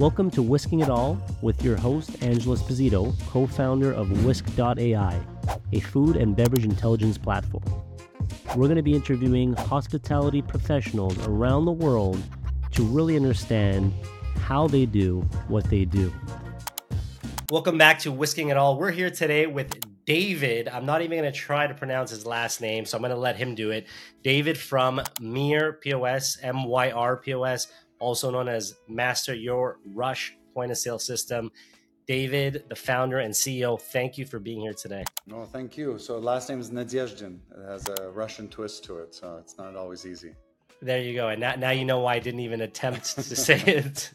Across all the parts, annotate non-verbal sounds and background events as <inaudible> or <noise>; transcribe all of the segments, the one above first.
Welcome to Whisking It All with your host, Angela Esposito, co founder of Whisk.ai, a food and beverage intelligence platform. We're going to be interviewing hospitality professionals around the world to really understand how they do what they do. Welcome back to Whisking It All. We're here today with David. I'm not even going to try to pronounce his last name, so I'm going to let him do it. David from Myr POS, M Y R POS, also known as Master Your Rush point of sale system. David, the founder and CEO, thank you for being here today. No, thank you. So last name is Nadezhdin. It has a Russian twist to it, so it's not always easy. There you go. And now, now you know why I didn't even attempt to <laughs> say it.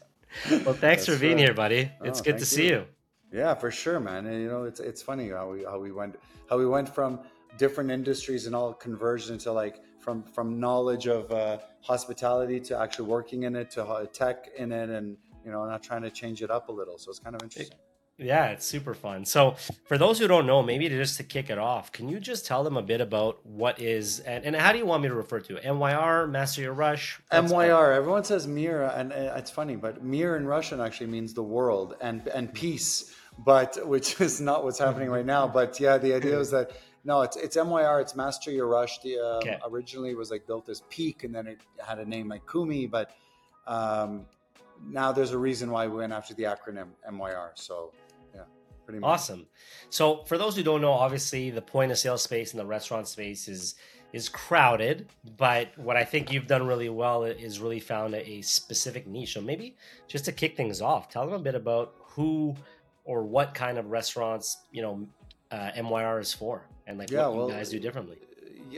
Well, thanks for being right. here, buddy. It's oh, good to see you. you. Yeah, for sure, man. And you know, it's it's funny how we how we went how we went from different industries and all converged into like from from knowledge of uh, hospitality to actually working in it to tech in it and you know not trying to change it up a little. So it's kind of interesting. yeah it's super fun. So for those who don't know maybe just to kick it off can you just tell them a bit about what is and, and how do you want me to refer to it? Myr master your rush? Myr everyone says mir and it's funny but mir in russian actually means the world and and peace but which is not what's happening right now. But yeah the idea is that no, it's it's MYR. It's Master Your Rush. The um, okay. originally was like built as Peak, and then it had a name like Kumi. But um, now there's a reason why we went after the acronym MYR. So yeah, pretty much. Awesome. So for those who don't know, obviously the point of sale space and the restaurant space is is crowded. But what I think you've done really well is really found a, a specific niche. So maybe just to kick things off, tell them a bit about who or what kind of restaurants you know uh, MYR is for and like yeah, what well, you guys do differently.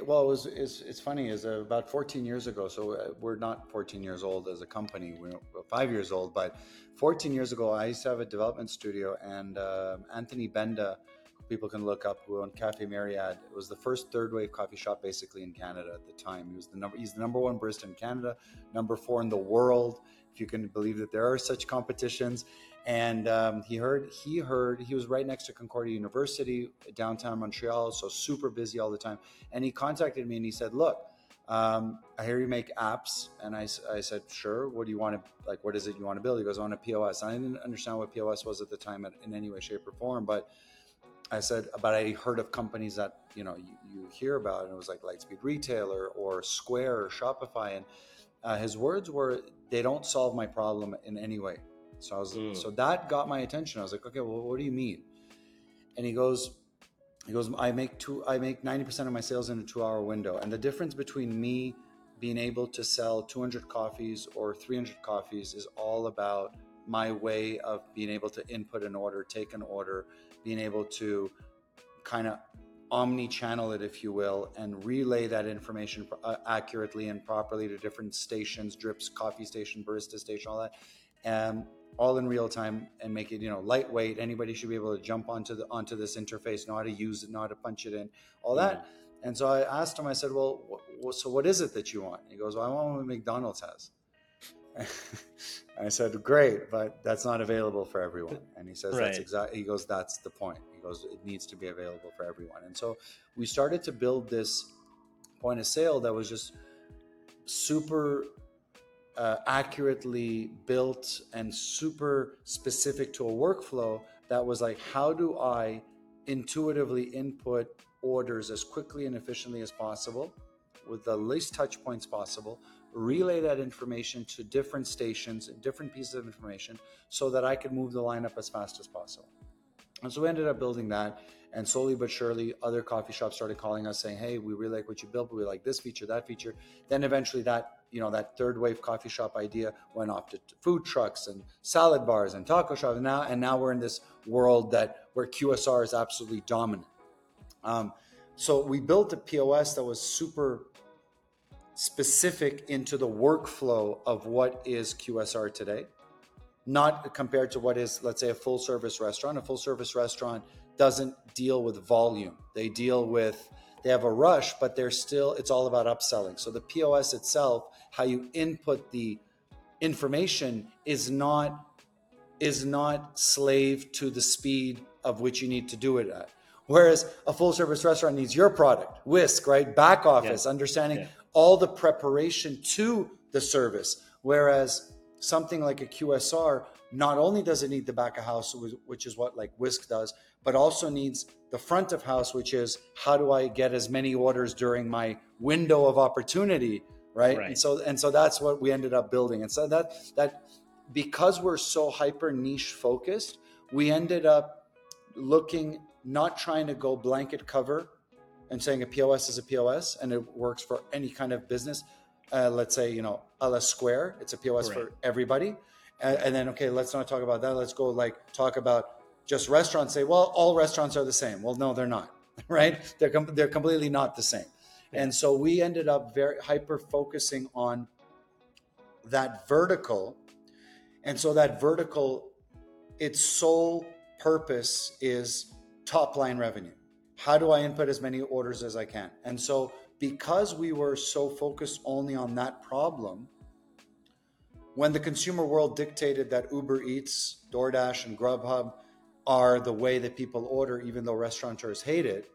Well, it was it's, it's funny is uh, about 14 years ago. So uh, we're not 14 years old as a company. We're five years old, but 14 years ago, I used to have a development studio, and uh, Anthony Benda, people can look up, who owned Cafe Myriad. It was the first third wave coffee shop basically in Canada at the time. He was the number. He's the number one barista in Canada, number four in the world. If you can believe that there are such competitions, and um, he heard he heard he was right next to Concordia University, downtown Montreal, so super busy all the time. And he contacted me and he said, "Look, um, I hear you make apps." And I, I said, "Sure. What do you want to like? What is it you want to build?" He goes, "I want a POS." I didn't understand what POS was at the time in any way, shape, or form, but I said, "But I heard of companies that you know you, you hear about, and it was like Lightspeed Retailer or Square or Shopify." And uh, his words were, "They don't solve my problem in any way." So I was mm. so that got my attention. I was like, okay, well, what do you mean? And he goes, he goes, I make two, I make ninety percent of my sales in a two-hour window, and the difference between me being able to sell 200 coffees or 300 coffees is all about my way of being able to input an order, take an order, being able to kind of omni-channel it, if you will, and relay that information uh, accurately and properly to different stations, drips, coffee station, barista station, all that. And all in real time and make it you know lightweight. Anybody should be able to jump onto the onto this interface know how to use it know how to punch it in all that. And so i asked him i said well so what is it that you want? He goes well i want what mcdonald's has. <laughs> I said great but that's not available for everyone. And he says right. that's exactly he goes that's the point. He goes it needs to be available for everyone. And so we started to build this point of sale that was just super uh, accurately built and super specific to a workflow that was like, how do I intuitively input orders as quickly and efficiently as possible with the least touch points possible, relay that information to different stations and different pieces of information so that I could move the lineup as fast as possible. And so we ended up building that. And slowly but surely, other coffee shops started calling us saying, Hey, we really like what you built, but we like this feature, that feature. Then eventually that you know that third wave coffee shop idea went off to food trucks and salad bars and taco shops. Now and now we're in this world that where qsr is absolutely dominant. Um, so we built a pos that was super specific into the workflow of what is qsr today. Not compared to what is let's say a full service restaurant. A full service restaurant doesn't deal with volume they deal with they have a rush, but they're still, it's all about upselling. So the POS itself, how you input the information is not is not slave to the speed of which you need to do it at. Whereas a full service restaurant needs your product, whisk, right? Back office, yeah. understanding yeah. all the preparation to the service. Whereas something like a QSR, not only does it need the back of house, which is what like Whisk does, but also needs the front of house, which is how do I get as many orders during my window of opportunity, right? right? And so and so that's what we ended up building. And so that that because we're so hyper niche focused, we ended up looking not trying to go blanket cover and saying a POS is a POS and it works for any kind of business. Uh, let's say you know a la Square, it's a POS right. for everybody. And, and then okay, let's not talk about that. Let's go like talk about just restaurants. Say, well, all restaurants are the same. Well, no, they're not. <laughs> Right? They're com- they're completely not the same. Yeah. And so we ended up very hyper focusing on that vertical. And so that vertical, its sole purpose is top line revenue. How do I input as many orders as I can? And so because we were so focused only on that problem, when the consumer world dictated that Uber Eats, DoorDash, and Grubhub are the way that people order, even though restaurateurs hate it,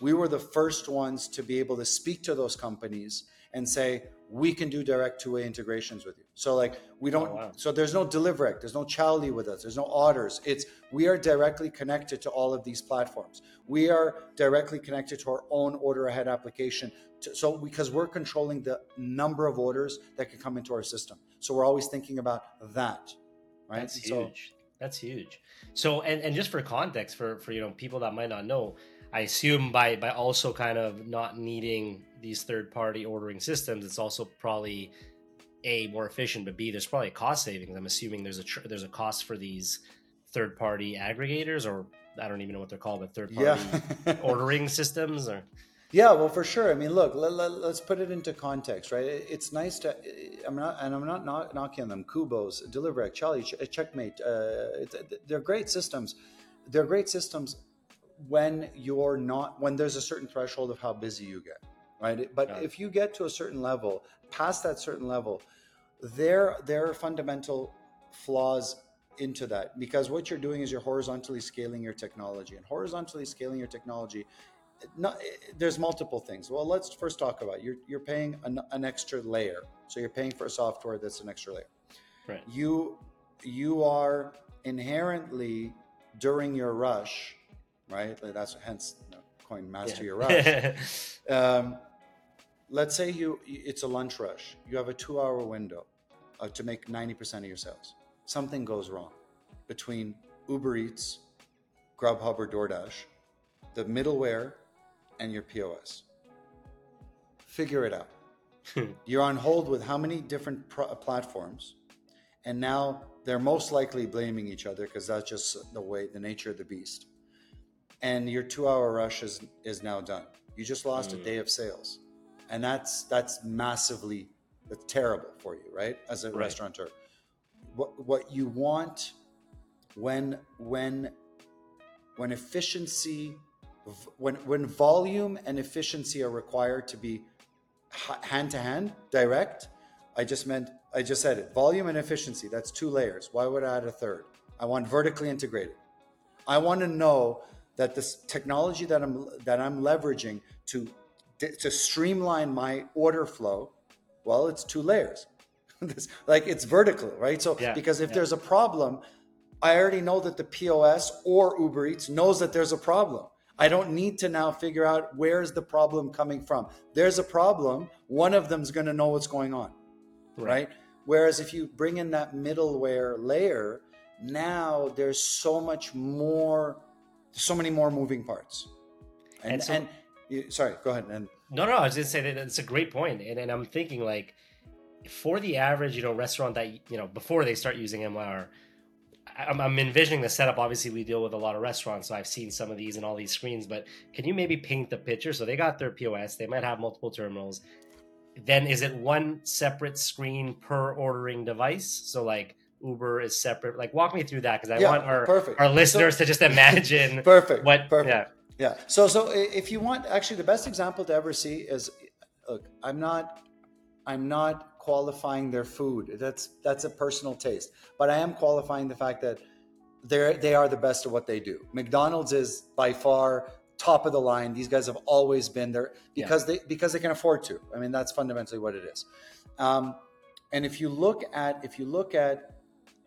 we were the first ones to be able to speak to those companies and say, we can do direct two-way integrations with you. So like we don't oh, wow. so there's no Deliverect, there's no Chowly with us, there's no Otters. It's we are directly connected to all of these platforms. We are directly connected to our own order ahead application. To, so because we're controlling the number of orders that can come into our system. So we're always thinking about that. Right. That's so, huge. That's huge. So and, and just for context for for you know people that might not know, I assume by by also kind of not needing these third party ordering systems, it's also probably a more efficient, but b there's probably a cost savings. I'm assuming there's a tr- there's a cost for these third party aggregators, or I don't even know what they're called, but third party yeah. <laughs> ordering systems, or yeah, well, for sure. I mean, look, let, us let, put it into context, right? It's nice to. I'm not, and I'm not knock, knocking on them. Kubos, Deliverect, Chowly, Checkmate. Uh, they're great systems. They're great systems when you're not when there's a certain threshold of how busy you get right but if you get to a certain level past that certain level there there are fundamental flaws into that because what you're doing is you're horizontally scaling your technology and horizontally scaling your technology not, there's multiple things well let's first talk about you're, you're paying an, an extra layer so you're paying for a software that's an extra layer right you you are inherently during your rush right? Like that's hence you know, coin master yeah. your rush. <laughs> um, let's say you it's a lunch rush. You have a two-hour window uh, to make ninety percent of your sales. Something goes wrong between Uber Eats, Grubhub, or DoorDash, the middleware, and your POS. Figure it out. <laughs> You're on hold with how many different platforms, and now they're most likely blaming each other because that's just the way the nature of the beast and your two hour rush is is now done. You just lost mm. a day of sales, and that's that's massively that's terrible for you, right? As a right. restaurateur, what what you want when when when efficiency when when volume and efficiency are required to be hand to hand direct i just meant i just said it volume and efficiency that's two layers why would i add a third i want vertically integrated i want to know that this technology that I'm that I'm leveraging to to streamline my order flow, well, it's two layers. <laughs> like it's vertical, right? So yeah, because if yeah. there's a problem, I already know that the POS or Uber Eats knows that there's a problem. I don't need to now figure out where's the problem coming from. There's a problem. One of them's going to know what's going on, right. right? Whereas if you bring in that middleware layer, now there's so much more so many more moving parts. And, and, so, and you, sorry, go ahead. And no, no, I was going to say that it's a great point, and, and I'm thinking like for the average, you know, restaurant that you know before they start using MYR. I'm, I'm envisioning the setup. Obviously, we deal with a lot of restaurants, so I've seen some of these and all these screens. But can you maybe paint the picture? So they got their POS. They might have multiple terminals. Then is it one separate screen per ordering device? So like Uber is separate. Like, walk me through that because I yeah, want our perfect. our listeners so, to just <laughs> imagine. perfect. What? Perfect. Yeah. Yeah. So, so if you want, actually, the best example to ever see is, look, I'm not, I'm not qualifying their food. That's that's a personal taste, but I am qualifying the fact that they're they are the best at what they do. McDonald's is by far top of the line. These guys have always been there because yeah. they because they can afford to. I mean, that's fundamentally what it is. Um, And if you look at if you look at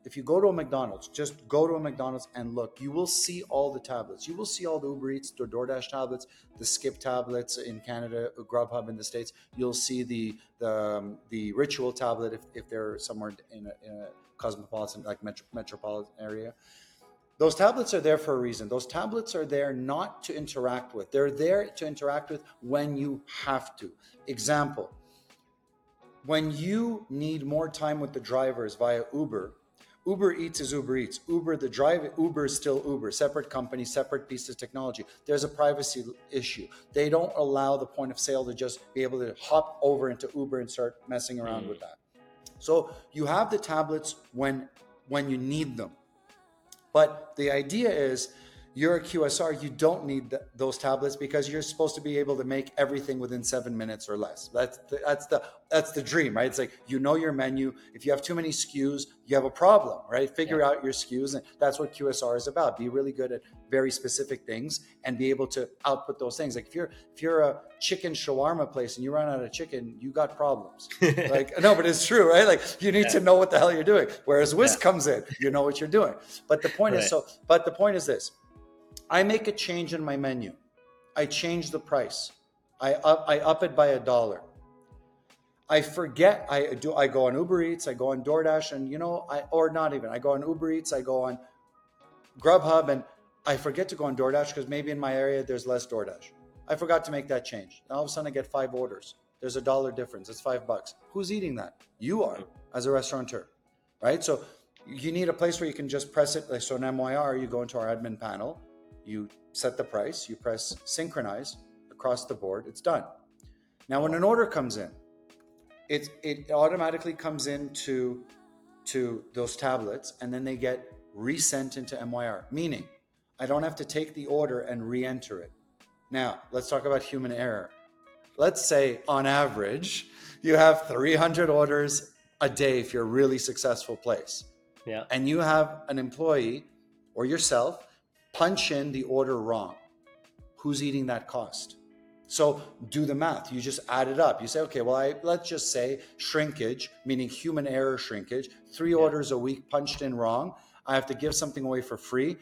if you go to a McDonald's, just go to a McDonald's and look, you will see all the tablets. You will see all the Uber Eats, the DoorDash tablets, the Skip tablets in Canada, Grubhub in the States. You'll see the the, um, the Ritual tablet if, if they're somewhere in a, in a cosmopolitan, like metro, metropolitan area. Those tablets are there for a reason. Those tablets are there not to interact with. They're there to interact with when you have to. Example, when you need more time with the drivers via Uber, Uber Eats is Uber Eats. Uber, the drive, Uber is still Uber, separate company, separate piece of technology. There's a privacy issue. They don't allow the point of sale to just be able to hop over into Uber and start messing around mm. with that. So you have the tablets when when you need them. But the idea is you're a QSR, you don't need the, those tablets because you're supposed to be able to make everything within seven minutes or less. That's the, that's the that's the dream, right? It's like you know your menu. If you have too many SKUs, you have a problem, right? Figure yeah. out your SKUs, and that's what QSR is about. Be really good at very specific things and be able to output those things. Like if you're if you're a chicken shawarma place and you run out of chicken, you got problems. <laughs> like no, but it's true, right? Like you need yeah. to know what the hell you're doing. Whereas Whisk yeah. comes in, you know what you're doing. But the point right. is so. But the point is this I make a change in my menu. I change the price. I up, I up it by a dollar. I forget. I do. I go on Uber Eats. I go on DoorDash, and you know, I or not even. I go on Uber Eats. I go on Grubhub, and I forget to go on DoorDash because maybe in my area there's less DoorDash. I forgot to make that change. And all of a sudden, I get five orders. There's a dollar difference. It's five bucks. Who's eating that? You are, as a restaurateur, right? So you need a place where you can just press it. Like so, in MYR, you go into our admin panel you set the price, you press synchronize across the board, it's done. Now, when an order comes in, it, it automatically comes into to those tablets and then they get resent into MYR, meaning I don't have to take the order and re enter it. Now, let's talk about human error. Let's say on average, you have 300 orders a day if you're a really successful place. Yeah. And you have an employee or yourself punch in the order wrong. Who's eating that cost? So do the math. You just add it up. You say, okay, well, I, let's just say shrinkage, meaning human error shrinkage, three yeah. orders a week punched in wrong. I have to give something away for free.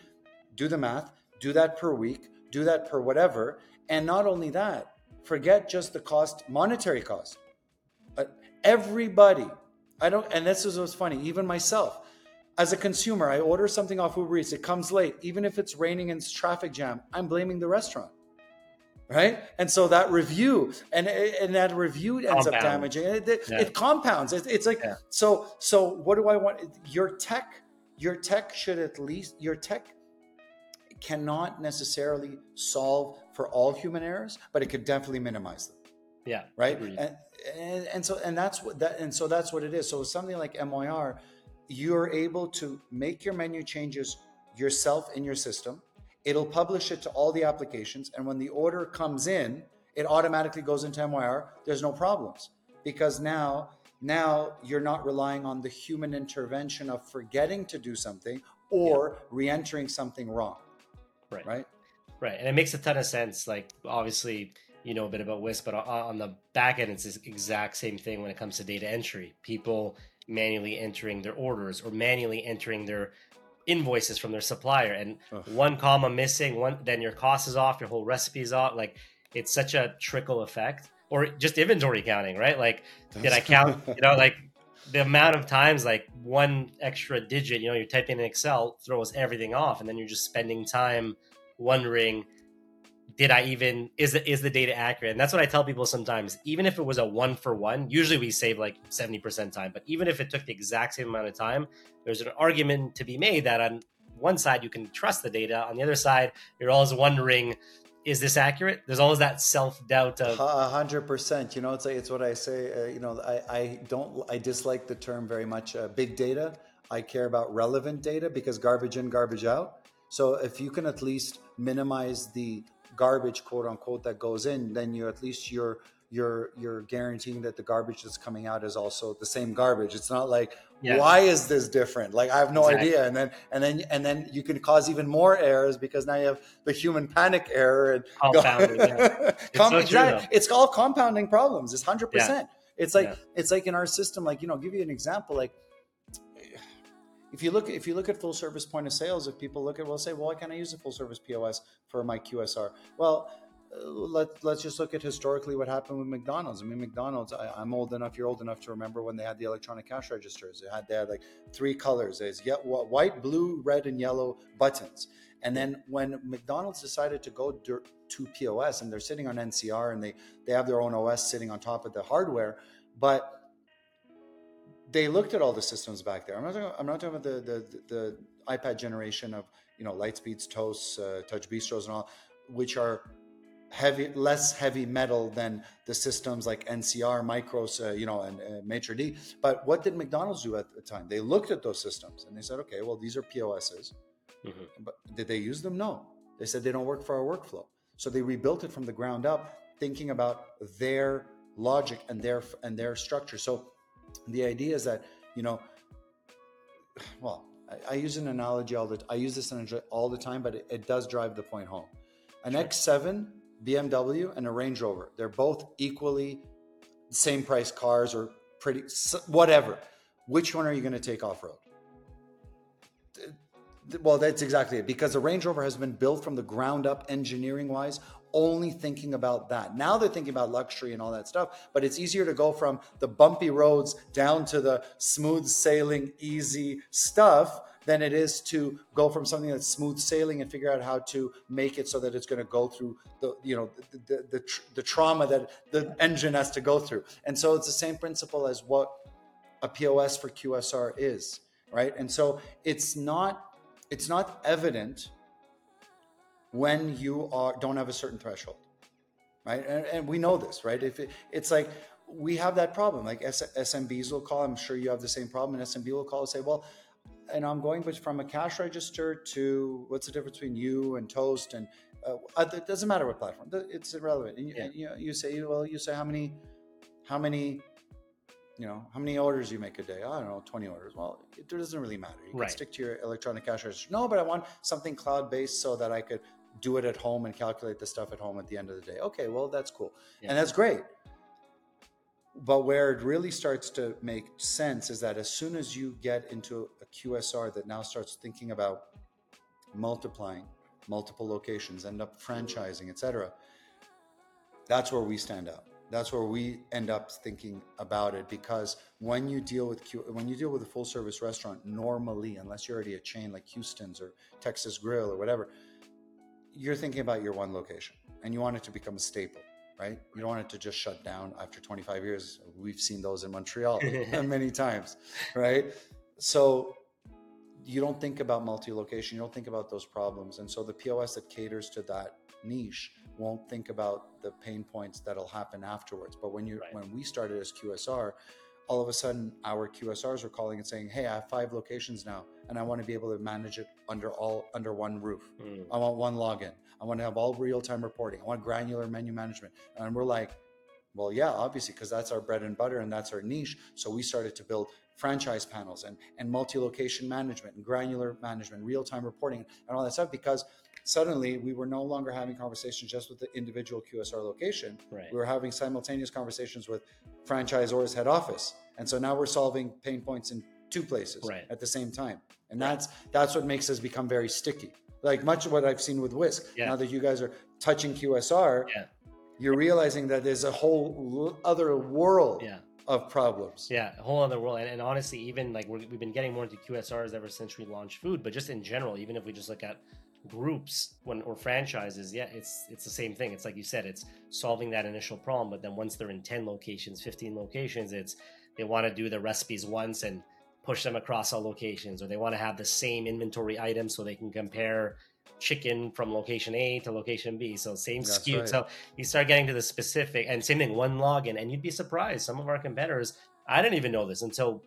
Do the math. Do that per week. Do that per whatever. And not only that, forget just the cost, monetary cost. But everybody, I don't, and this is what's funny, even myself, as a consumer, I order something off Uber Eats, it comes late, even if it's raining and it's traffic jam, I'm blaming the restaurant. Right. And so that review and and that review ends Compound. up damaging it. It, yeah. it compounds. It, it's like yeah. so so what do I want? Your tech, your tech should at least your tech cannot necessarily solve for all human errors, but it could definitely minimize them. Yeah. Right. And, and, and so and that's what that and so that's what it is. So something like MYR you're able to make your menu changes yourself in your system. It'll publish it to all the applications. And when the order comes in, it automatically goes into MYR. There's no problems because now, now you're not relying on the human intervention of forgetting to do something or yeah. re-entering something wrong. Right. Right. Right. And it makes a ton of sense. Like obviously, you know a bit about Whisk, but on the back end, it's the exact same thing when it comes to data entry. People manually entering their orders or manually entering their invoices from their supplier. And Ugh. one comma missing one then your cost is off your whole recipe is off. Like it's such a trickle effect. Or just inventory counting right? Like That's... did i count <laughs> you know like the amount of times like one extra digit you know you're typing in excel throws everything off and then you're just spending time wondering did I even is the is the data accurate? And that's what I tell people sometimes. Even if it was a one for one, usually we save like seventy percent time. But even if it took the exact same amount of time, there's an argument to be made that on one side you can trust the data, on the other side you're always wondering, is this accurate? There's always that self doubt of a hundred percent. You know, it's like, it's what I say. Uh, you know, I I don't I dislike the term very much. Uh, big data. I care about relevant data because garbage in, garbage out. So if you can at least minimize the garbage quote unquote that goes in then you at least you're you're you're guaranteeing that the garbage that's coming out is also the same garbage it's not like yeah. why is this different like i have no exactly. idea and then and then and then you can cause even more errors because now you have the human panic error and Compounding, yeah. <laughs> it's, so exactly. it's all compounding problems it's 100% It's like Yeah. it's like in our system. Like you know, give you an example. Like if you look if you look at full service point of sales, if people look at well, say, well, why can't I use a full service POS for my QSR? Well. uh, Let, let's just look at historically what happened with McDonald's. I mean, McDonald's, I, I'm old enough, you're old enough to remember when they had the electronic cash registers. They had, they had like three colors. There's white, blue, red, and yellow buttons. And then when McDonald's decided to go to POS and they're sitting on NCR and they, they have their own OS sitting on top of the hardware, but they looked at all the systems back there. I'm not talking, I'm not talking about the, the, the iPad generation of, you know, Lightspeeds, Toasts, uh, Touch Bistros and all, which are heavy, less heavy metal than the systems like NCR, Micros, uh, you know, and uh, Maitre D. But what did McDonald's do at the time? They looked at those systems and they said, okay, well, these are POSs. Mhm. But did they use them? No. They said they don't work for our workflow. So they rebuilt it from the ground up, thinking about their logic and their and their structure. So the idea is that you know, well, I, I use an analogy all the I use this analogy all the time, but it, it does drive the point home. An X7 BMW and a Range Rover, they're both equally same price cars or pretty whatever. Which one are you going to take off road? Well, that's exactly it. Because the Range Rover has been built from the ground up, engineering wise, only thinking about that. Now they're thinking about luxury and all that stuff, but it's easier to go from the bumpy roads down to the smooth sailing, easy stuff than it is to go from something that's smooth sailing and figure out how to make it so that it's going to go through the you know the the, the, tr- the trauma that the engine has to go through. And so it's the same principle as what a POS for QSR is, right? And so it's not it's not evident when you are don't have a certain threshold, right? And, and we know this, right? If it, it's like we have that problem, like S- SMBs will call. I'm sure you have the same problem, and SMB will call and say, well. And I'm going but from a cash register to what's the difference between you and Toast and uh, it doesn't matter what platform it's irrelevant. And you, Yeah. you, you say well you say how many how many you know how many orders you make a day i don't know 20 orders well it doesn't really matter you can stick to your electronic cash register no but i want something cloud based so that i could do it at home and calculate the stuff at home at the end of the day. Okay well that's cool. Yeah. and that's great. But where it really starts to make sense is that as soon as you get into a qsr that now starts thinking about multiplying multiple locations end up franchising etc that's where we stand out. That's where we end up thinking about it because when you deal with Q, when you deal with a full service restaurant normally unless you're already a chain like Houston's or Texas Grill or whatever you're thinking about your one location and you want it to become a staple right? You don't want it to just shut down after 25 years. We've seen those in Montreal <laughs> <laughs> many times right? So you don't think about multi-location you don't think about those problems and so the pos that caters to that niche won't think about the pain points that'll happen afterwards. But when you Right. when we started as qsr all of a sudden our qsrs were calling and saying hey i have five locations now and i want to be able to manage it under all under one roof Mm. I want one login. I want to have all real time reporting. I want granular menu management. And we're like, well, yeah, obviously, because that's our bread and butter and that's our niche. So we started to build franchise panels and, and multi location management and granular management, real time reporting, and all that stuff because suddenly we were no longer having conversations just with the individual QSR location. Right. We were having simultaneous conversations with franchisor's head office. And so now we're solving pain points in two places Right. at the same time. And that's that's what makes us become very sticky. Like much of what I've seen with Whisk. Yeah. Now that you guys are touching QSR, Yeah. you're realizing that there's a whole other world Yeah. Of problems. Yeah, a whole other world. And, and honestly, even like we're, we've been getting more into QSRs ever since we launched food, but just in general, even if we just look at groups when or franchises, yeah, it's it's the same thing. It's like you said, it's solving that initial problem, but then once they're in 10 locations, 15 locations, it's they want to do the recipes once and push them across all locations, or they want to have the same inventory items so they can compare chicken from location A to location B. So same That's SKU. right. So you start getting to the specific and same thing, one login, and you'd be surprised. Some of our competitors, I didn't even know this until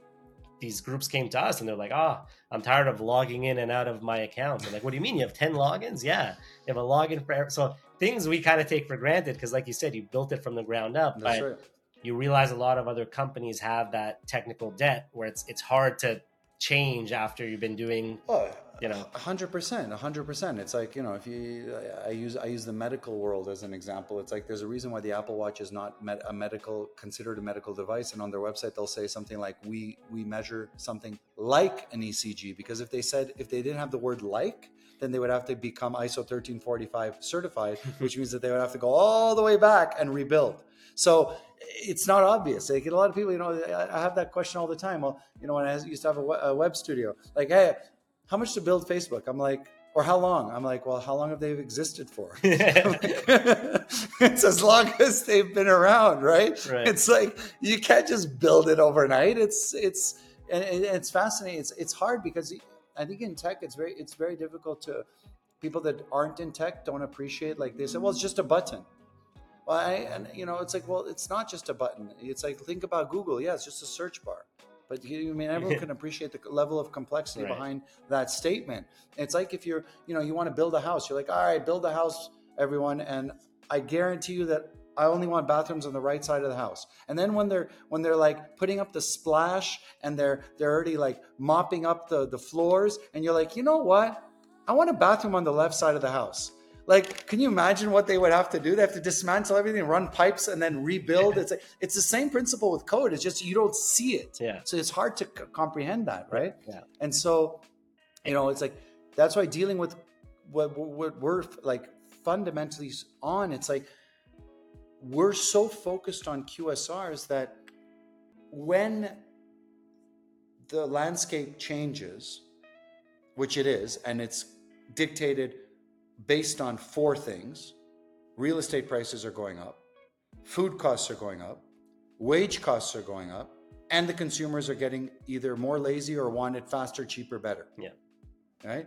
these groups came to us and they're like, ah, I'm tired of logging in and out of my account. I'm like, what do you mean? You have 10 logins? Yeah. You have a login for every-" so things we kind of take for granted because like you said, you built it from the ground up. That's but right. you realize a lot of other companies have that technical debt where it's it's hard to change after you've been doing Oh, you know hundred percent, hundred percent. It's like you know, if you, I use I use the medical world as an example. It's like there's a reason why the Apple Watch is not med, a medical considered a medical device, and on their website they'll say something like we we measure something like an ECG because if they said if they didn't have the word like, then they would have to become ISO 13485 certified, <laughs> which means that they would have to go all the way back and rebuild. So it's not obvious. Like a lot of people, you know, I have that question all the time. Well, you know, when I used to have a web studio, like, hey, how much to build Facebook? I'm like, or how long? I'm like, well, how long have they existed for? <laughs> it's as long as they've been around, right? right? It's like you can't just build it overnight. It's it's and it's fascinating. It's it's hard because I think in tech it's very it's very difficult to people that aren't in tech don't appreciate like they say, well, it's just a button. Well, I, and you know, it's like, well, it's not just a button. It's like think about Google. Yeah, it's just a search bar. But you I mean everyone <laughs> can appreciate the level of complexity right. behind that statement. It's like if you're, you know, you want to build a house. You're like, all right, build a house, everyone, and I guarantee you that I only want bathrooms on the right side of the house. And then when they're when they're like putting up the splash and they're they're already like mopping up the the floors, and you're like, you know what? I want a bathroom on the left side of the house. Like, can you imagine what they would have to do? They have to dismantle everything, run pipes, and then rebuild. Yeah. It's like, it's the same principle with code. It's just you don't see it. Yeah. So it's hard to c- comprehend that, right? Yeah. And so, you know, it's like that's why dealing with what, what we're like fundamentally on. It's like we're so focused on QSRs that when the landscape changes, which it is, and it's dictated based on four things real estate prices are going up, food costs are going up, wage costs are going up, and the consumers are getting either more lazy or want it faster, cheaper, better. Yeah. Right?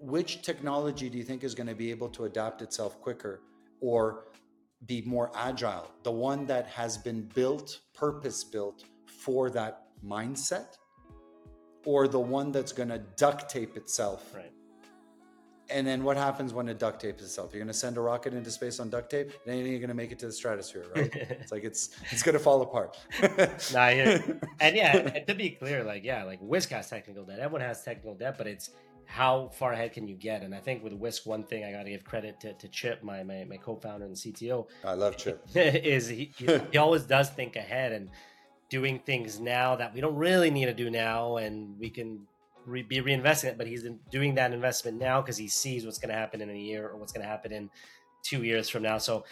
Which technology do you think is going to be able to adapt itself quicker or be more agile? The one that has been built, purpose built for that mindset, or the one that's going to duct tape itself right and then what happens when it duct tapes itself? You're going to send a rocket into space on duct tape, and then you're going to make it to the stratosphere, right? <laughs> it's like it's it's going to fall apart. <laughs> nah, <laughs> and yeah, and to be clear, like yeah, like Whisk has technical debt. Everyone has technical debt, but it's how far ahead can you get? And I think with Whisk, one thing I got to give credit to, to Chip, my, my my co-founder and CTO. I love Chip. is he, he always does think ahead and doing things now that we don't really need to do now, and we can re- be reinvesting it, but he's doing that investment now because he sees what's going to happen in a year or what's going to happen in two years from now. So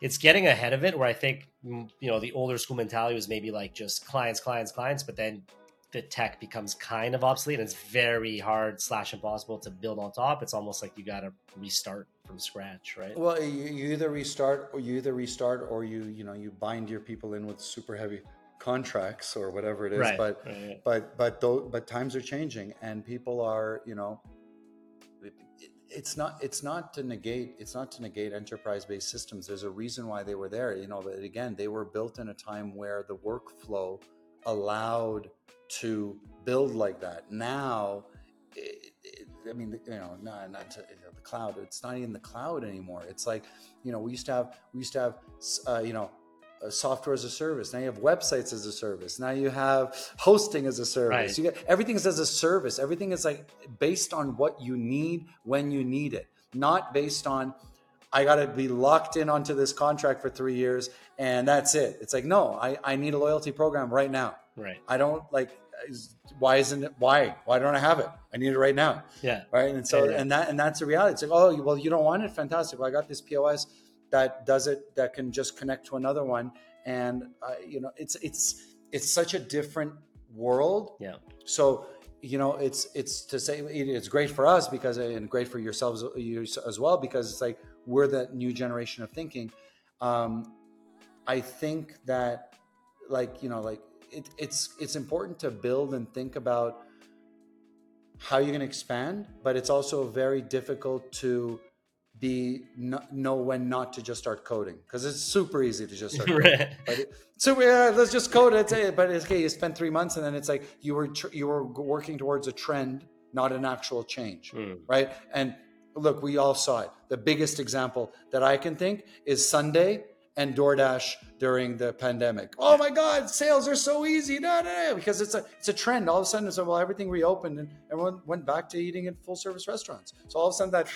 it's getting ahead of it. Where I think mm, you know the older school mentality was maybe like just clients, clients, clients, but then the tech becomes kind of obsolete and it's very hard slash impossible to build on top. It's almost like you got to restart from scratch, right? Well, you, you either restart or you either restart or you you know you bind your people in with super heavy contracts or whatever it is right. but right. but but though but times are changing and people are you know it, it's not it's not to negate it's not to negate enterprise based systems there's a reason why they were there you know but again they were built in a time where the workflow allowed to build like that now it, it, I mean, you know, not, not to, you know, the cloud. It's not even the cloud anymore. It's like, you know, we used to have, we used to have, uh, you know, software as a service. Now you have websites as a service. Now you have hosting as a service. Right. You get everything is as a service. Everything is like based on what you need when you need it, not based on I got to be locked in onto this contract for three years and that's it. It's like no, I I need a loyalty program right now. Right. I don't like. Why isn't it? Why? Why don't I have it? I need it right now. Yeah. Right. And so, yeah, yeah. and that, and that's the reality. It's like, oh, well, you don't want it. Fantastic. Well, I got this POS that does it that can just connect to another one. And uh, you know it's it's it's such a different world. Yeah. So you know it's it's to say it's great for us because and great for yourselves you as well because it's like we're the new generation of thinking. Um i think that like you know like it, it's it's important to build and think about how you're going to expand but it's also very difficult to be know when not to just start coding because it's super easy to just start <laughs> coding. but it, so yeah, let's just code it. But it's okay. You spend three months and then it's like you were tr- you were working towards a trend, not an actual change, mm. right? And look, we all saw it. The biggest example that I can think is Sunday and DoorDash during the pandemic. Oh my God, sales are so easy. No, no, no, because it's a it's a trend. All of a sudden, it's like, well, everything reopened and everyone went back to eating in full service restaurants. So all of a sudden, that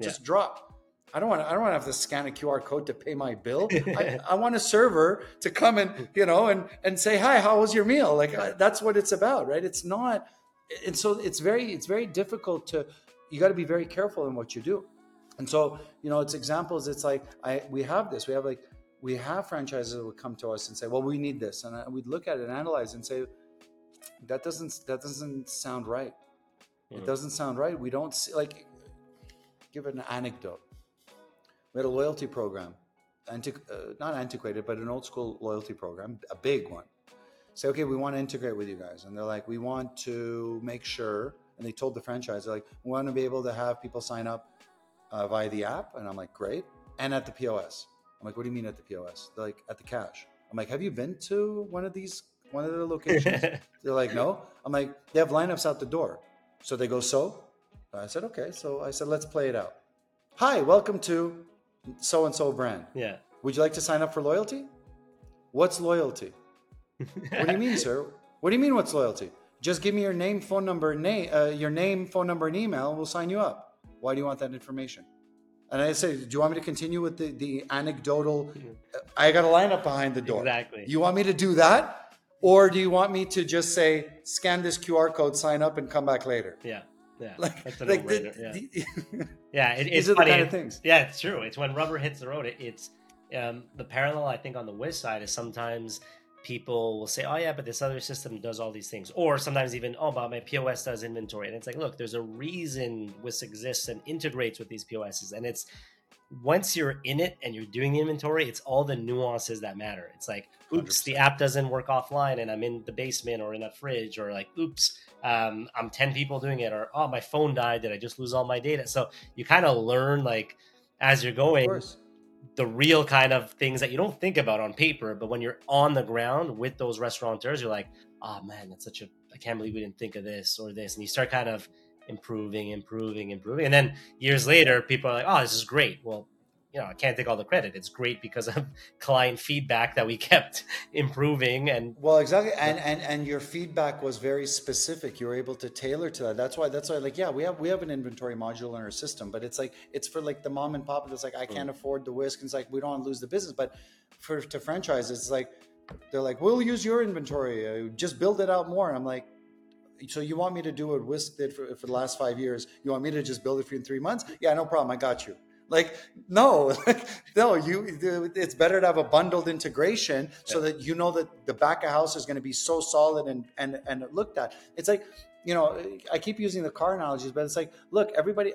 just Yeah. dropped. I don't want. to, I don't want to have to scan a QR code to pay my bill. <laughs> I, I want a server to come and you know and and say hi. How was your meal? Like uh, that's what it's about, right? It's not. And so it's very it's very difficult to. You got to be very careful in what you do. And so you know, it's examples. It's like I we have this. We have like we have franchises that would come to us and say, well, we need this, and I- we'd look at it and analyze and say, that doesn't that doesn't sound right. It Mhm. doesn't sound right. We don't see like. Give an anecdote we had a loyalty program, anti- uh, not antiquated, but an old school loyalty program, a big one. Say, okay, we want to integrate with you guys, and they're like, we want to make sure, and they told the franchise, they're like, we want to be able to have people sign up uh, via the app, and I'm like, great, and at the POS. I'm like, what do you mean at the POS? They're like, at the cash. I'm like, have you been to one of these, one of the locations? <laughs> They're like, no. I'm like, they have lineups out the door. So they go, so? I said, okay. So I said, let's play it out. Hi, welcome to so and so brand. yeah. Would you like to sign up for loyalty? What's loyalty? What do you mean, sir? What do you mean, what's loyalty? Just give me your name, phone number, name, uh, your name, phone number, and email, and we'll sign you up. Why do you want that information? And I say, do you want me to continue with the, the anecdotal? I got a lineup behind the door. Exactly. You want me to do that? Or do you want me to just say, scan this QR code, sign up, and come back later? Yeah. Yeah. Like, That's a like no-brainer. the- yeah. the- <laughs> Yeah, it, it's the funny. kind of things. Yeah, it's true. It's when rubber hits the road. It, it's um, the parallel. I think on the Whisk side is sometimes people will say, "Oh yeah, but this other system does all these things," or sometimes even, "Oh, but my POS does inventory." And it's like, look, there's a reason Whisk exists and integrates with these POSs, and it's once you're in it and you're doing the inventory, it's all the nuances that matter. It's like, oops, the 100%. app doesn't work offline and I'm in the basement or in a fridge, or like, oops, um, I'm 10 people doing it, or oh, my phone died. Did I just lose all my data? So you kind of learn, like, as you're going, the real kind of things that you don't think about on paper, but when you're on the ground with those restaurateurs, you're like, oh man, that's such a, I can't believe we didn't think of this or this. And you start kind of improving, improving, improving. And then years later, people are like, oh, this is great. Well, you know, I can't take all the credit. It's great because of <laughs> client feedback that we kept <laughs> improving. And Well, exactly, and and and your feedback was very specific. You were able to tailor to that. That's why. That's why. Like, yeah, we have we have an inventory module in our system, but it's like it's for like the mom and pop that's like I can't afford the whisk. And it's like we don't want to lose the business, but for to franchise, it's like they're like we'll use your inventory. Uh, just build it out more. And I'm like. So you want me to do what Whisk did for, for the last five years? You want me to just build it for you in three months? Yeah, no problem. I got you. Like no, no. You, it's better to have a bundled integration so that you know that the back of house is going to be so solid and and and looked at. It's like you know, I keep using the car analogies, but it's like, look, everybody.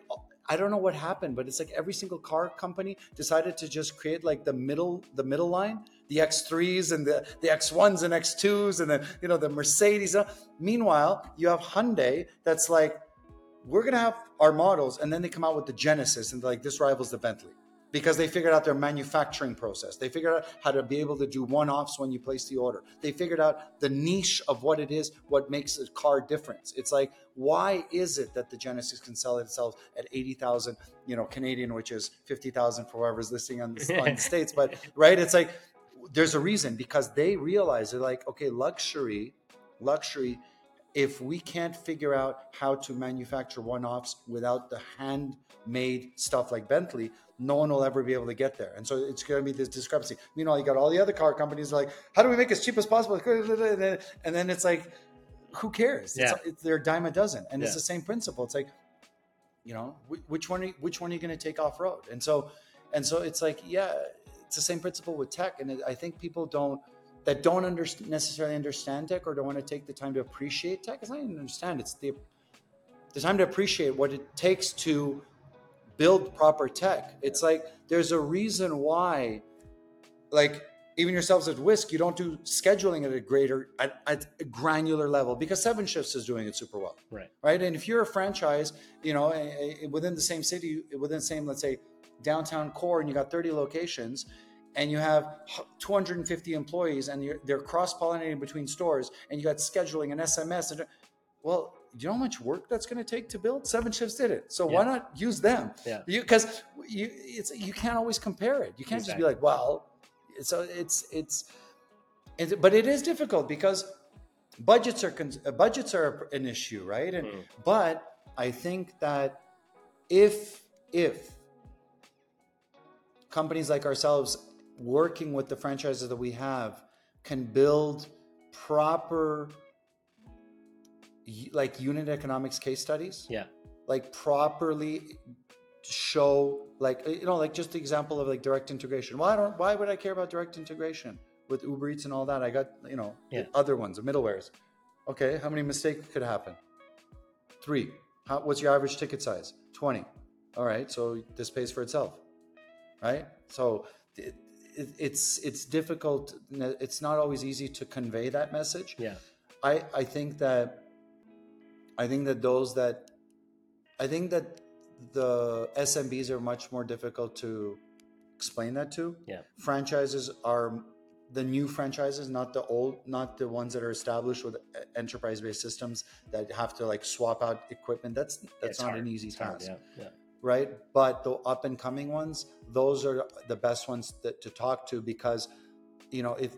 I don't know what happened, but it's like every single car company decided to just create like the middle, the middle line, the X3s and the, the X1s and X2s and then, you know, the Mercedes. Meanwhile, you have Hyundai that's like, we're going to have our models. And then they come out with the Genesis and like, this rivals the Bentley because they figured out their manufacturing process. They figured out how to be able to do one offs when you place the order. They figured out the niche of what it is, what makes a car difference. It's like, why is it that the Genesis can sell itself at 80,000, you know, Canadian, which is 50,000 for whoever's listing on the, <laughs> on the States. But right, it's like, there's a reason because they realize they're like, okay, luxury, luxury, if we can't figure out how to manufacture one-offs without the handmade stuff like Bentley, no one will ever be able to get there. And so it's going to be this discrepancy. Meanwhile, you got all the other car companies like, how do we make as cheap as possible? And then, it's like, who cares? Yeah. It's, it's, they're a dime a dozen, and it's the same principle. It's like, you know, which one? Are you, which one are you going to take off road? And so, and so it's like, yeah, it's the same principle with tech. And it, I think people don't that don't necessarily understand tech or don't want to take the time to appreciate tech. It's not even understand. It's the the time to appreciate what it takes to build proper tech. It's like there's a reason why, like even yourselves at Whisk, you don't do scheduling at a greater at, at a granular level because Seven Shifts is doing it super well right. right? And if you're a franchise, you know, eh, eh, within the same city, within the same, let's say, downtown core, and you got 30 locations, and you have 250 employees, and you're, they're cross pollinating between stores, and you got scheduling and SMS, and well, do you know how much work that's going to take to build? Seven Shifts did it, so why not use them? Yeah. because you it's you can't always compare it. You can't just be like, well. so it's it's, it's but it is difficult because budgets are uh, budgets are an issue, right? And Mm. but I think that if if companies like ourselves working with the franchises that we have can build proper like unit economics case studies. Yeah. like properly show like you know like just the example of like direct integration. Why don't why would i care about direct integration with uber eats and all that? I got you know Yeah. other ones middlewares. Okay how many mistakes could happen? Three. How, what's your average ticket size? 20 all right so this pays for itself right? So it, it, it's it's difficult it's not always easy to convey that message Yeah. I I think that I think that those that I think that the SMBs are much more difficult to explain that to. Yeah. Franchises are the new franchises, not the old, not the ones that are established with enterprise-based systems that have to like swap out equipment. That's that's It's not hard. an easy It's hard, task Yeah. Yeah. Right? But the up and coming ones, those are the best ones that, to talk to because, you know, if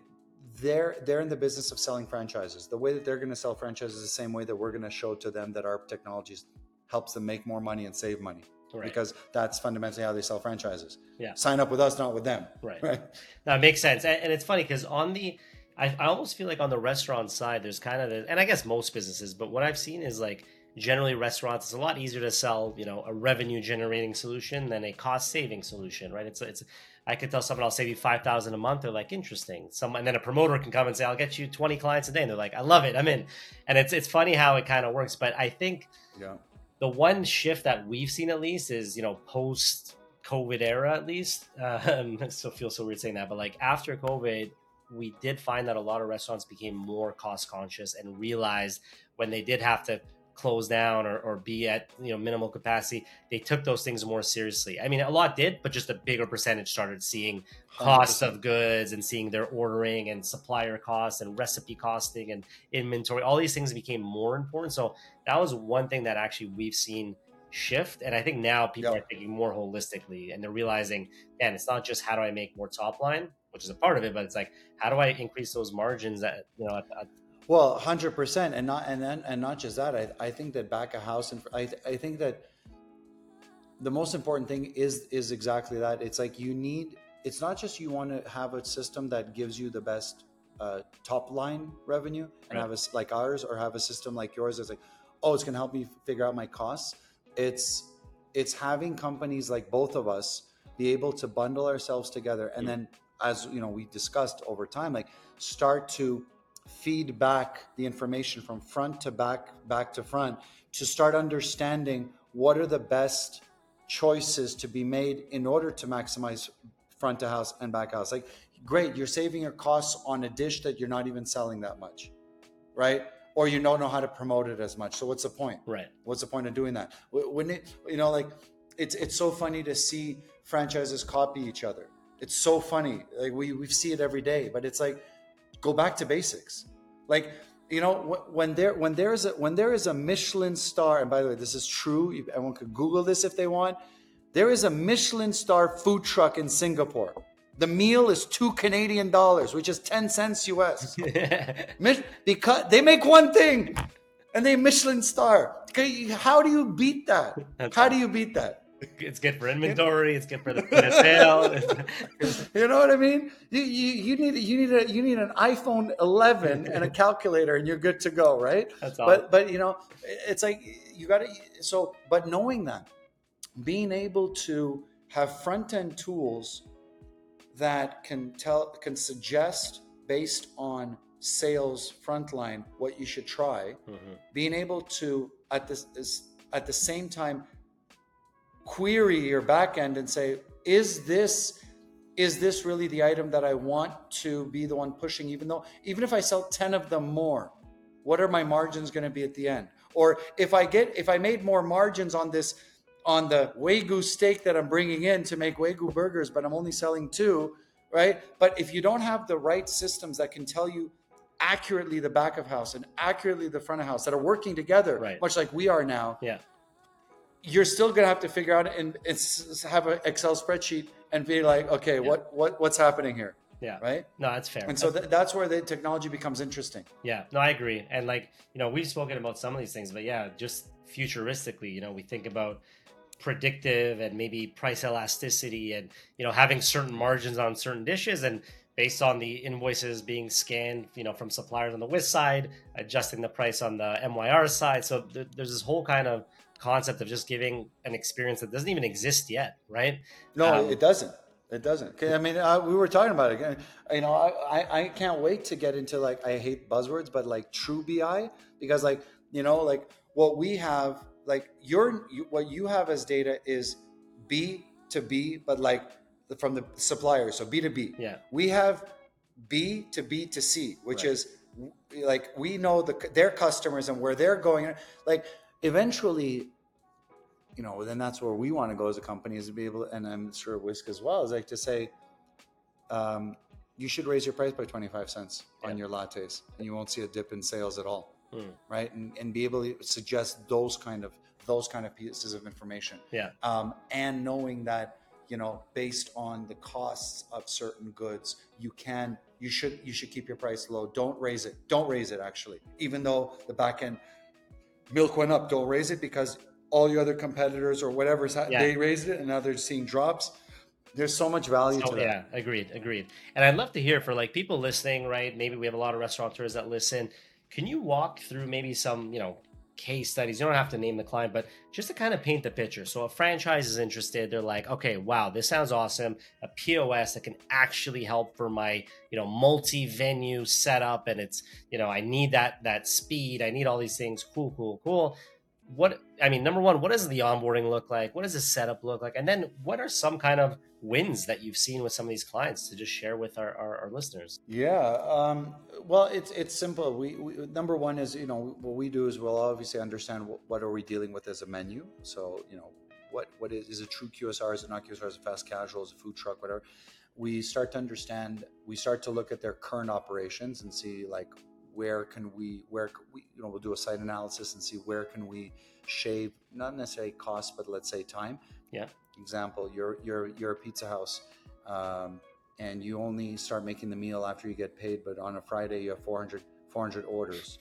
they're they're in the business of selling franchises, the way that they're going to sell franchises is the same way that we're going to show to them that our technologies helps them make more money and save money Right. because that's fundamentally how they sell franchises. Yeah. sign up with us, not with them. Right. Right. That makes sense, and, and it's funny because on the, I, I almost feel like on the restaurant side, there's kind of, the, and I guess most businesses, but what I've seen is like generally restaurants, it's a lot easier to sell, you know, a revenue generating solution than a cost saving solution, right? It's it's, I could tell someone I'll save you five thousand a month. They're like interesting. Someone, and then a promoter can come and say I'll get you twenty clients a day, and they're like I love it, I'm in. And it's it's funny how it kind of works, but I think Yeah. the one shift that we've seen at least is you know post COVID era at least. Um, <laughs> I still feel so weird saying that, but like after COVID, we did find that a lot of restaurants became more cost conscious and realized when they did have to close down or, or be at you know minimal capacity they took those things more seriously. I mean a lot did but just a bigger percentage started seeing costs of goods and seeing their ordering and supplier costs and recipe costing and inventory. All these things became more important. So that was one thing that actually we've seen shift. And i think now people Yeah. are thinking more holistically and they're realizing man it's not just how do i make more top line which is a part of it but it's like how do i increase those margins at you know at, at, Well, hundred percent, and not and then and not just that. I, I think that back a house, and I I think that the most important thing is is exactly that. It's like you need. It's not just you want to have a system that gives you the best uh, top line revenue, and Right. have a like ours, or have a system like yours that's like, oh, it's gonna help me figure out my costs. It's it's having companies like both of us be able to bundle ourselves together, and Mm. then as you know we discussed over time, like start to feed back the information from front to back, back to front, to start understanding what are the best choices to be made in order to maximize front to house and back house. Like, great, you're saving your costs on a dish that you're not even selling that much, right? Or you don't know how to promote it as much. So what's the point? right What's the point of doing that? Wouldn't it, you know, like it's it's so funny to see franchises copy each other. It's so funny. Like we we see it every day, but it's like go back to basics. Like you know when there when there is a when there is a Michelin star, and by the way, this is true. Everyone could Google this if they want. There is a Michelin star food truck in Singapore. The meal is two Canadian dollars, which is ten cents US. <laughs> Because they make one thing and they Michelin star. How do you beat that? How do you beat that? It's good for inventory it's good for the point of sale You know what I mean? You, you, you need you need a you need an iPhone 11 and a calculator and you're good to go, right? That's awesome. But but you know, it's like you got to so but knowing that being able to have front end tools that can tell can suggest based on sales frontline what you should try Mhm. being able to at this at the same time query your backend and say is this is this really the item that i want to be the one pushing even though even if i sell 10 of them more what are my margins going to be at the end? Or if i get if i made more margins on this on the wagyu steak that i'm bringing in to make wagyu burgers but i'm only selling two right? But if you don't have the right systems that can tell you accurately the back of house and accurately the front of house that are working together Right. much like we are now yeah you're still gonna have to figure out and have an Excel spreadsheet and be like, okay, what what what's happening here? Yeah. Right. No, that's fair. And so th- that's where the technology becomes interesting. Yeah, no, I agree. And like, you know, we've spoken about some of these things, but yeah, just futuristically, you know, we think about predictive and maybe price elasticity and, you know, having certain margins on certain dishes and based on the invoices being scanned, you know, from suppliers on the Whisk side, adjusting the price on the MYR side. So th- there's this whole kind of concept of just giving an experience that doesn't even exist yet, right? No, Um, it doesn't. It doesn't. I mean, uh, we were talking about it. You know, I, I, I can't wait to get into like I hate buzzwords, but like true BI because like you know like what we have like your you, what you have as data is B to B, but like from the supplier, so B to B. Yeah. We have B to B to C, which Right. is like we know the their customers and where they're going. Like eventually, you know, then that's where we want to go as a company is to be able, and I'm sure Whisk as well, is like to say, um, you should raise your price by 25 cents on your lattes and you won't see a dip in sales at all, Hmm. right? And, and be able to suggest those kind of, those kind of pieces of information. Yeah. Um, and knowing that, you know, based on the costs of certain goods, you can, you should, you should keep your price low. Don't raise it. Don't raise it actually, even though the back end milk went up. Don't raise it because all your other competitors or whatever's ha- Yeah. they raised it and now they're seeing drops. There's so much value Oh to that. yeah, agreed, agreed. And I'd love to hear for like people listening, right? Maybe we have a lot of restaurateurs that listen. Can you walk through maybe some, you know, case studies? You don't have to name the client, but just to kind of paint the picture. So a franchise is interested, they're like, okay, wow, this sounds awesome. A POS that can actually help for my, you know, multi-venue setup, and it's, you know, I need that that speed, I need all these things. Cool, cool, cool what I mean, number one, what does the onboarding look like? What does the setup look like? And then what are some kind of wins that you've seen with some of these clients to just share with our, our, our listeners? Yeah. Um, well, it's it's simple. We, we number one is you know what we do is we'll obviously understand what, what are we dealing with as a menu. So you know what what is is it true QSR? Is it not QSR? Is it fast casual? Is it food truck? Whatever. We start to understand. We start to look at their current operations and see like where can we where can we you know we'll do a site analysis and see where can we shave not necessarily cost but let's say time. Yeah. Example: you're you're you're a pizza house. Um, and you only start making the meal after you get paid but on a friday you have 400 400 orders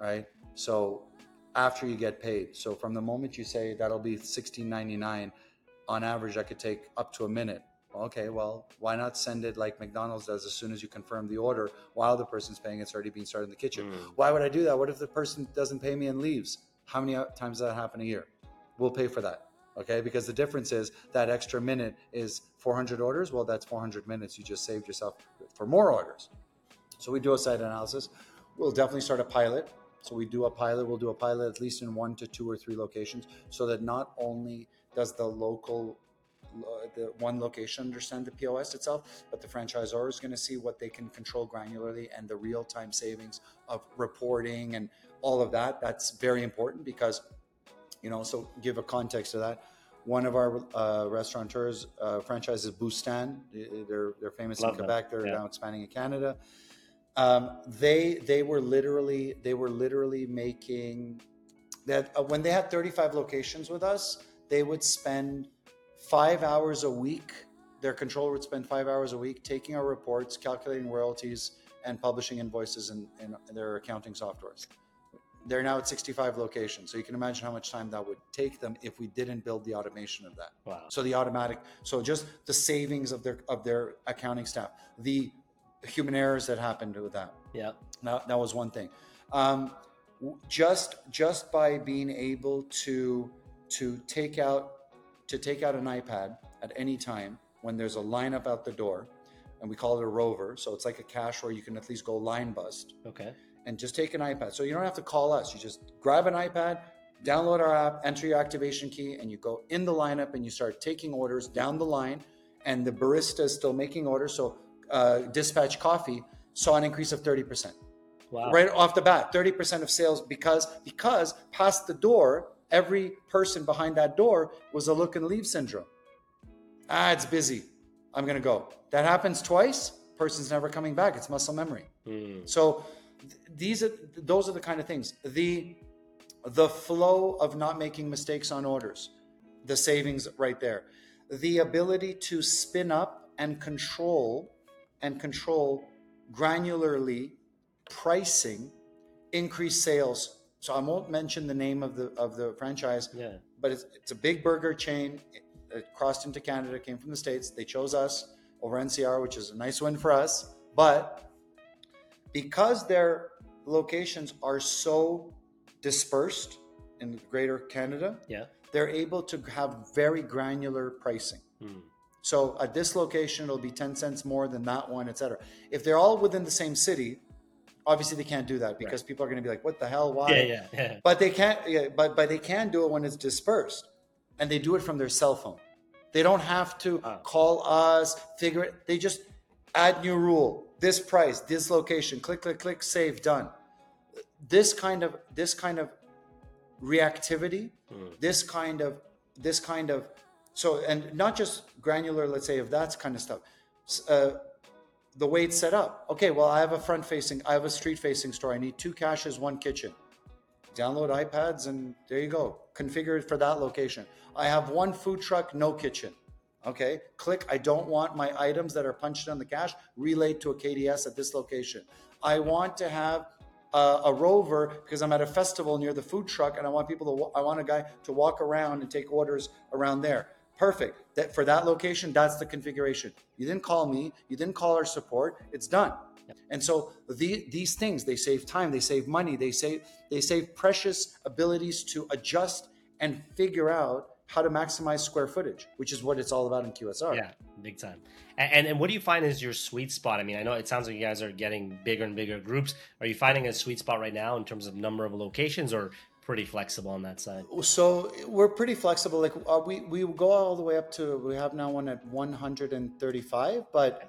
right? So after you get paid so from the moment you say that'll be 16.99 on average i could take up to a minute. Okay well why not send it like mcdonald's does as soon as you confirm the order while the person's paying it's already being started in the kitchen. Mm. why would i do that? What if the person doesn't pay me and leaves? How many times does that happen a year? We'll pay for that okay? Because the difference is that extra minute is 400 orders. Well that's 400 minutes. You just saved yourself for more orders. So we do a site analysis. We'll definitely start a pilot. So we do a pilot. We'll do a pilot at least in one to two or three locations so that not only does the local uh, the one location understand the POS itself, but the franchisor is going to see what they can control granularly and the real time savings of reporting and all of that. That's very important because you know so give a context to that one of our uh, restaurateurs uh, franchises Boustan. They're they're famous Love in them. Quebec. They're Yeah. now expanding in Canada. Um, they they were literally they were literally making that uh, when they had 35 locations with us, they would spend five hours a week. Their controller would spend five hours a week taking our reports, calculating royalties, and publishing invoices in, in their accounting softwares. They're now at 65 locations. So you can imagine how much time that would take them if we didn't build the automation of that. Wow. So the automatic, so just the savings of their of their accounting staff, the human errors that happened with that. Yeah. That, that was one thing. Um, just just by being able to to take out to take out an iPad at any time when there's a lineup out the door, and we call it a rover. So it's like a cash where you can at least go line bust Okay. And just take an iPad. So you don't have to call us. You just grab an iPad, download our app, enter your activation key, and you go in the lineup and you start taking orders down the line. And the barista is still making orders. So uh, Dispatch Coffee saw an increase of 30%. Wow. Right off the bat, 30% of sales because because past the door, every person behind that door was a look and leave syndrome. Ah, it's busy. I'm gonna go. That happens twice, person's never coming back. It's muscle memory. Mm. So these are those are the kind of things. The the flow of not making mistakes on orders, the savings right there. The ability to spin up and control and control granularly pricing, increase sales. So I won't mention the name of the of the franchise, Yeah. but it's, it's a big burger chain. It, it crossed into Canada, came from the states. They chose us over NCR, which is a nice win for us. But because their locations are so dispersed in Greater Canada, Yeah. they're able to have very granular pricing. Hmm. So at this location, it'll be 10 cents more than that one, etc. If they're all within the same city, obviously they can't do that because people are going to be like, what the hell? Why? Yeah, yeah, yeah. But they can't, yeah, but, but they can do it when it's dispersed and they do it from their cell phone. They don't have to Ah. call us, figure it. They just add new rule, this price, this location, click, click, click, save, done. This kind of, this kind of reactivity, this kind of, this kind of, so, and not just granular, let's say, of that kind of stuff. Uh, the way it's set up. Okay, well, I have a front facing, I have a street facing store. I need two caches, one kitchen. Download iPads and there you go. Configure it for that location. I have one food truck, no kitchen. Okay, click. I don't want my items that are punched on the cash relayed to a KDS at this location. I want to have a, a rover because I'm at a festival near the food truck and I want people to, I want a guy to walk around and take orders around there. Perfect. That for that location, that's the configuration. You didn't call me. You didn't call our support. It's done. And so the, these things they save time, they save money, they save they save precious abilities to adjust and figure out how to maximize square footage, which is what it's all about in QSR. Yeah, big time. And, and and what do you find is your sweet spot? I mean, I know it sounds like you guys are getting bigger and bigger groups. Are you finding a sweet spot right now in terms of number of locations, or pretty flexible on that side? So we're pretty flexible. Like uh, we we go all the way up to we have now one at 135, but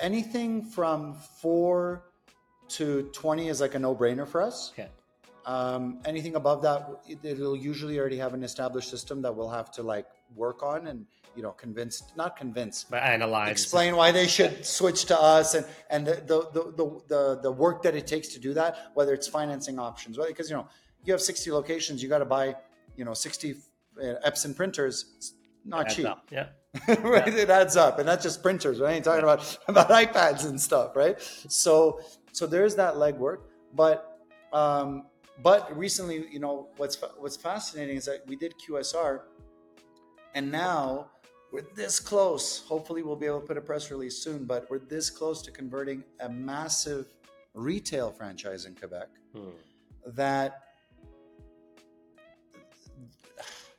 anything from four to 20 is like a no brainer for us. Okay. Um, anything above that, it- it'll usually already have an established system that we'll have to like work on and you know convince, not convince, But analyze. explain why they should switch to us and and the the, the the the the work that it takes to do that whether it's financing options right because you know you have 60 locations you got to buy you know 60 uh, epson printers it's not cheap up. Yeah. <laughs> right it adds up and that's just printers right I ain't talking about <laughs> about ipads and stuff right so so there's that legwork but um but recently you know what's what's fascinating is that we did qsr and now we're this close. Hopefully, we'll be able to put a press release soon, but we're this close to converting a massive retail franchise in Quebec Hmm. that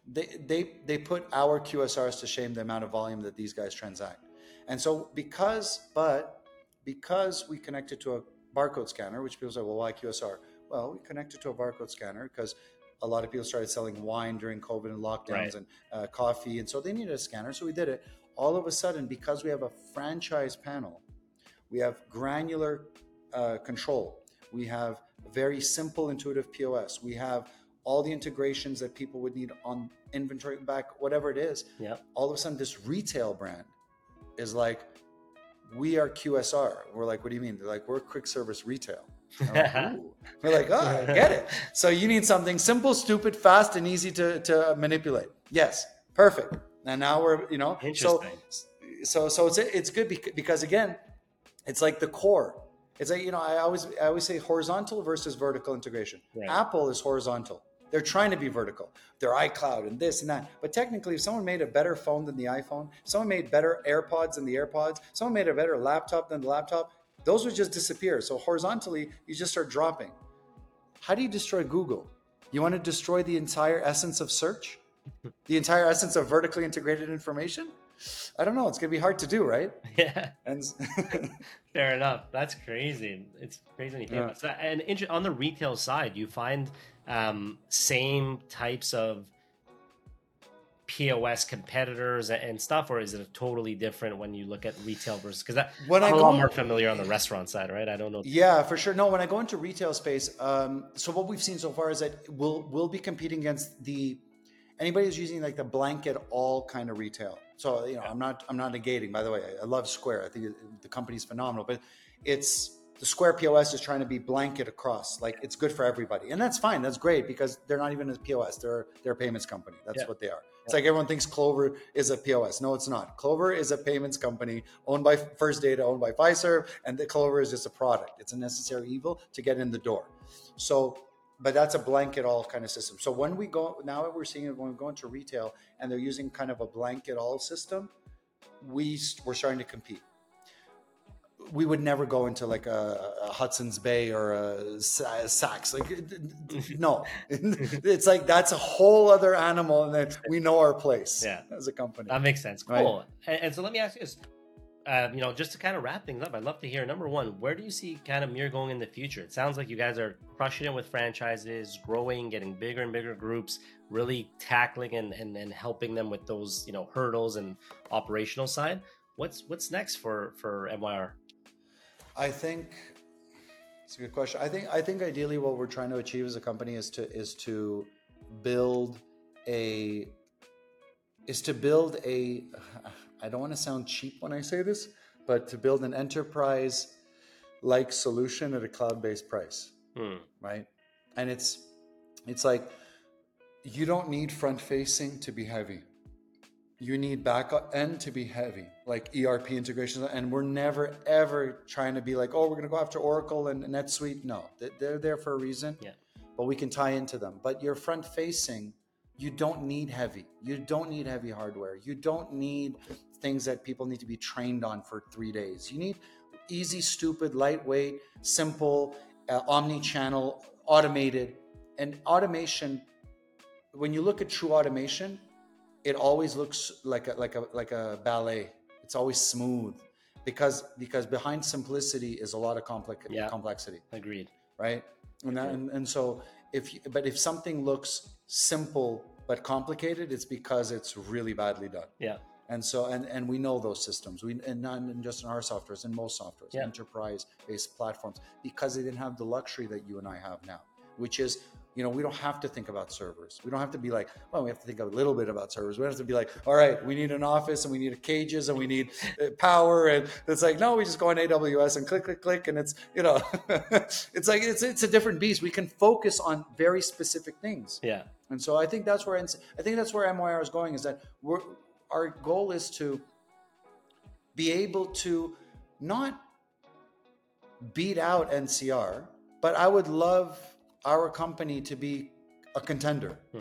they, they, they put our QSRs to shame the amount of volume that these guys transact. And so, because, but because we connected to a barcode scanner, which people say, well, why QSR? Well, we connected to a barcode scanner because a lot of people started selling wine during COVID and lockdowns Right. and uh, coffee. And so they needed a scanner. So we did it. All of a sudden, because we have a franchise panel, we have granular uh, control. We have very simple, intuitive POS. We have all the integrations that people would need on inventory back, whatever it is. Yeah. All of a sudden, this retail brand is like, we are QSR. We're like, what do you mean? They're like, we're quick service retail. Oh, <laughs> I'm like. We're like, ah, oh, I get it. So you need something simple, stupid, fast, and easy to, to manipulate. Yes, perfect. And now we're, you know, so Interesting. so so it's it's good bec- because again, it's like the core. It's like you know I always I always say horizontal versus vertical integration. Right. Apple is horizontal. They're trying to be vertical. They're iCloud and this and that. But technically, if someone made a better phone than the iPhone, someone made better AirPods than the AirPods, someone made a better laptop than the laptop, those would just disappear. So horizontally, you just start dropping. How do you destroy Google? You want to destroy the entire essence of search? <laughs> the entire essence of vertically integrated information? I don't know. It's going to be hard to do, right? <laughs> Yeah. And <laughs> Fair enough. That's crazy. It's crazy when you think Yeah. about and on the retail side, you find um, same types of POS competitors and stuff, or is it totally different when you look at retail versus? Because When I'm I a lot more familiar on the restaurant side, right? I don't know. yeah, for sure. No, when I go into retail space, um, so what we've seen so far is that we'll we'll be competing against the anybody who's using like the blanket all kind of retail. So you know, I'm not I'm not negating. By the way, I, I love Square. I think it, the company's phenomenal, but it's the Square POS is trying to be blanket across, like it's good for everybody, and that's fine. That's great because they're not even a POS; they're they're a payments company. That's Yeah. what they are. It's like everyone thinks Clover is a POS. No, it's not. Clover is a payments company owned by First Data, owned by Fiserv, and the Clover is just a product. It's a necessary evil to get in the door. So, but that's a blanket all kind of system. So when we go now, we're seeing it when we go into retail and they're using kind of a blanket all system. We we're starting to compete. We would never go into like a, a Hudson's Bay or a Sa- Saks. Like, no, <laughs> it's like that's a whole other animal, and then we know our place Yeah. as a company. That makes sense. Right. Cool. And, and so let me ask you this. Uh, you know, just to kind of wrap things up, I'd love to hear number one, where do you see kind of MYR going in the future? It sounds like you guys are crushing it with franchises, growing, getting bigger and bigger groups, really tackling and, and, and helping them with those, you know, hurdles and operational side. What's what's next for for MYR? I think it's a good question. I think I think ideally what we're trying to achieve as a company is to is to build a is to build a I don't want to sound cheap when I say this, but to build an enterprise like solution at a cloud-based price, Hmm. right? And it's it's like you don't need front facing to be heavy. You need back end to be heavy, like ERP integrations. And we're never ever trying to be like, oh, we're going to go after Oracle and NetSuite. No, They- they're there for a reason. Yeah. But we can tie into them. But you're front facing. You don't need heavy. You don't need heavy hardware. You don't need things that people need to be trained on for three days. You need easy, stupid, lightweight, simple, uh, omni-channel, automated, and automation. When you look at true automation, it always looks like a like a like a ballet. It's always smooth because because behind simplicity is a lot of complex Yeah. complexity Agreed. right? And, that, and and so if you, but if something looks simple but complicated, it's because it's really badly done. Yeah. And so and and we know those systems. We and not just in our softwares, in most softwares, Yeah. enterprise-based platforms, because they didn't have the luxury that you and I have now, which is. You know, we don't have to think about servers. We don't have to be like, well, we have to think a little bit about servers. We don't have to be like, all right, we need an office and we need cages and we need uh, power. And it's like, no, we just go on AWS and click, click, click. And it's, you know, <laughs> it's like, it's, it's a different beast. We can focus on very specific things. Yeah. And so I think that's where I think that's where MYR is going. Is that we're our goal is to be able to not beat out NCR, but I would love our company to be a contender. Hmm.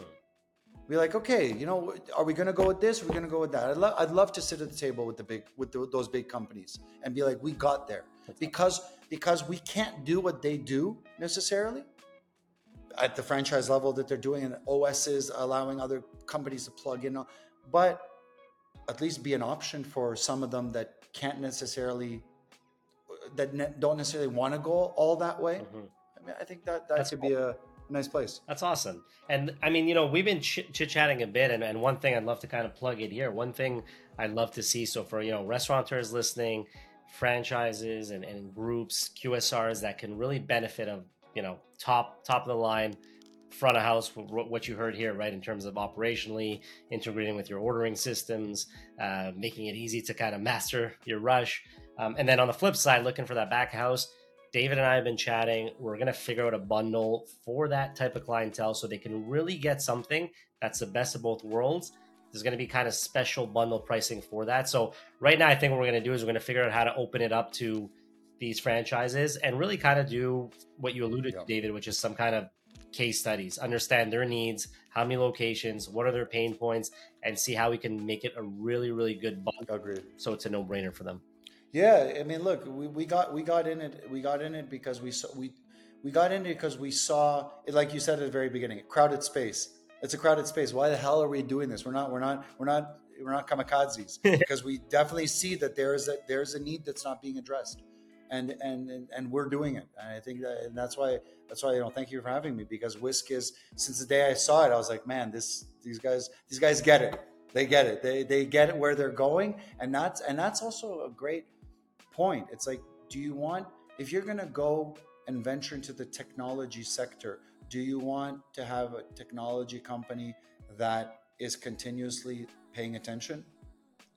Be like, okay, you know, are we going to go with this? We're we going to go with that? I'd, lo- I'd love to sit at the table with the big, with the, those big companies and be like, we got there because because we can't do what they do necessarily at the franchise level that they're doing, and OSs allowing other companies to plug in, but at least be an option for some of them that can't necessarily that ne- don't necessarily want to go all that way. Mhm. I mean, I think that that That's could be a nice place. That's awesome. And I mean, you know, we've been chit chatting a bit, and, and one thing I'd love to kind of plug in here. One thing I'd love to see. So for you know, restaurateurs listening, franchises and, and groups, QSRs that can really benefit of you know top top of the line front of house what you heard here right in terms of operationally integrating with your ordering systems uh, making it easy to kind of master your rush um, and then on the flip side looking for that back house David and I have been chatting. We're going to figure out a bundle for that type of clientele so they can really get something that's the best of both worlds. There's going to be kind of special bundle pricing for that. So, right now, I think what we're going to do is we're going to figure out how to open it up to these franchises and really kind of do what you alluded Yeah. to, David, which is some kind of case studies, understand their needs, how many locations, what are their pain points, and see how we can make it a really, really good bundle Agreed. so it's a no brainer for them. Yeah, I mean, look, we, we got we got in it. We got in it because we saw we we got in it because we saw it, like you said at the very beginning, crowded space. It's a crowded space. Why the hell are we doing this? We're not. We're not. We're not. We're not kamikazes <laughs> because we definitely see that there is a there's a need that's not being addressed, and and and, and we're doing it. And I think that and that's why that's why you know thank you for having me because Whisk is since the day I saw it I was like man this these guys these guys get it they get it they they get it where they're going and that's and that's also a great point. It's like, do you want, if you're going to go and venture into the technology sector, do you want to have a technology company that is continuously paying attention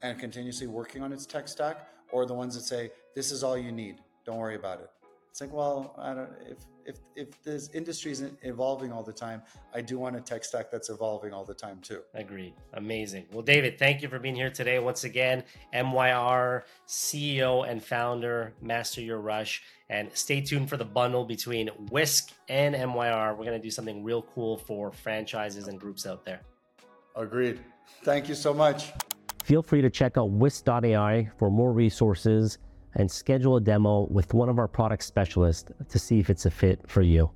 and continuously working on its tech stack, or the ones that say, this is all you need, don't worry about it? It's like, well, I don't if if if this industry isn't evolving all the time, I do want a tech stack that's evolving all the time too. Agreed. Amazing. Well, David, thank you for being here today once again. MYR CEO and founder, Master Your Rush, and stay tuned for the bundle between Whisk and MYR. We're gonna do something real cool for franchises and groups out there. Agreed. Thank you so much. Feel free to check out Whisk.ai for more resources and schedule a demo with one of our product specialists to see if it's a fit for you.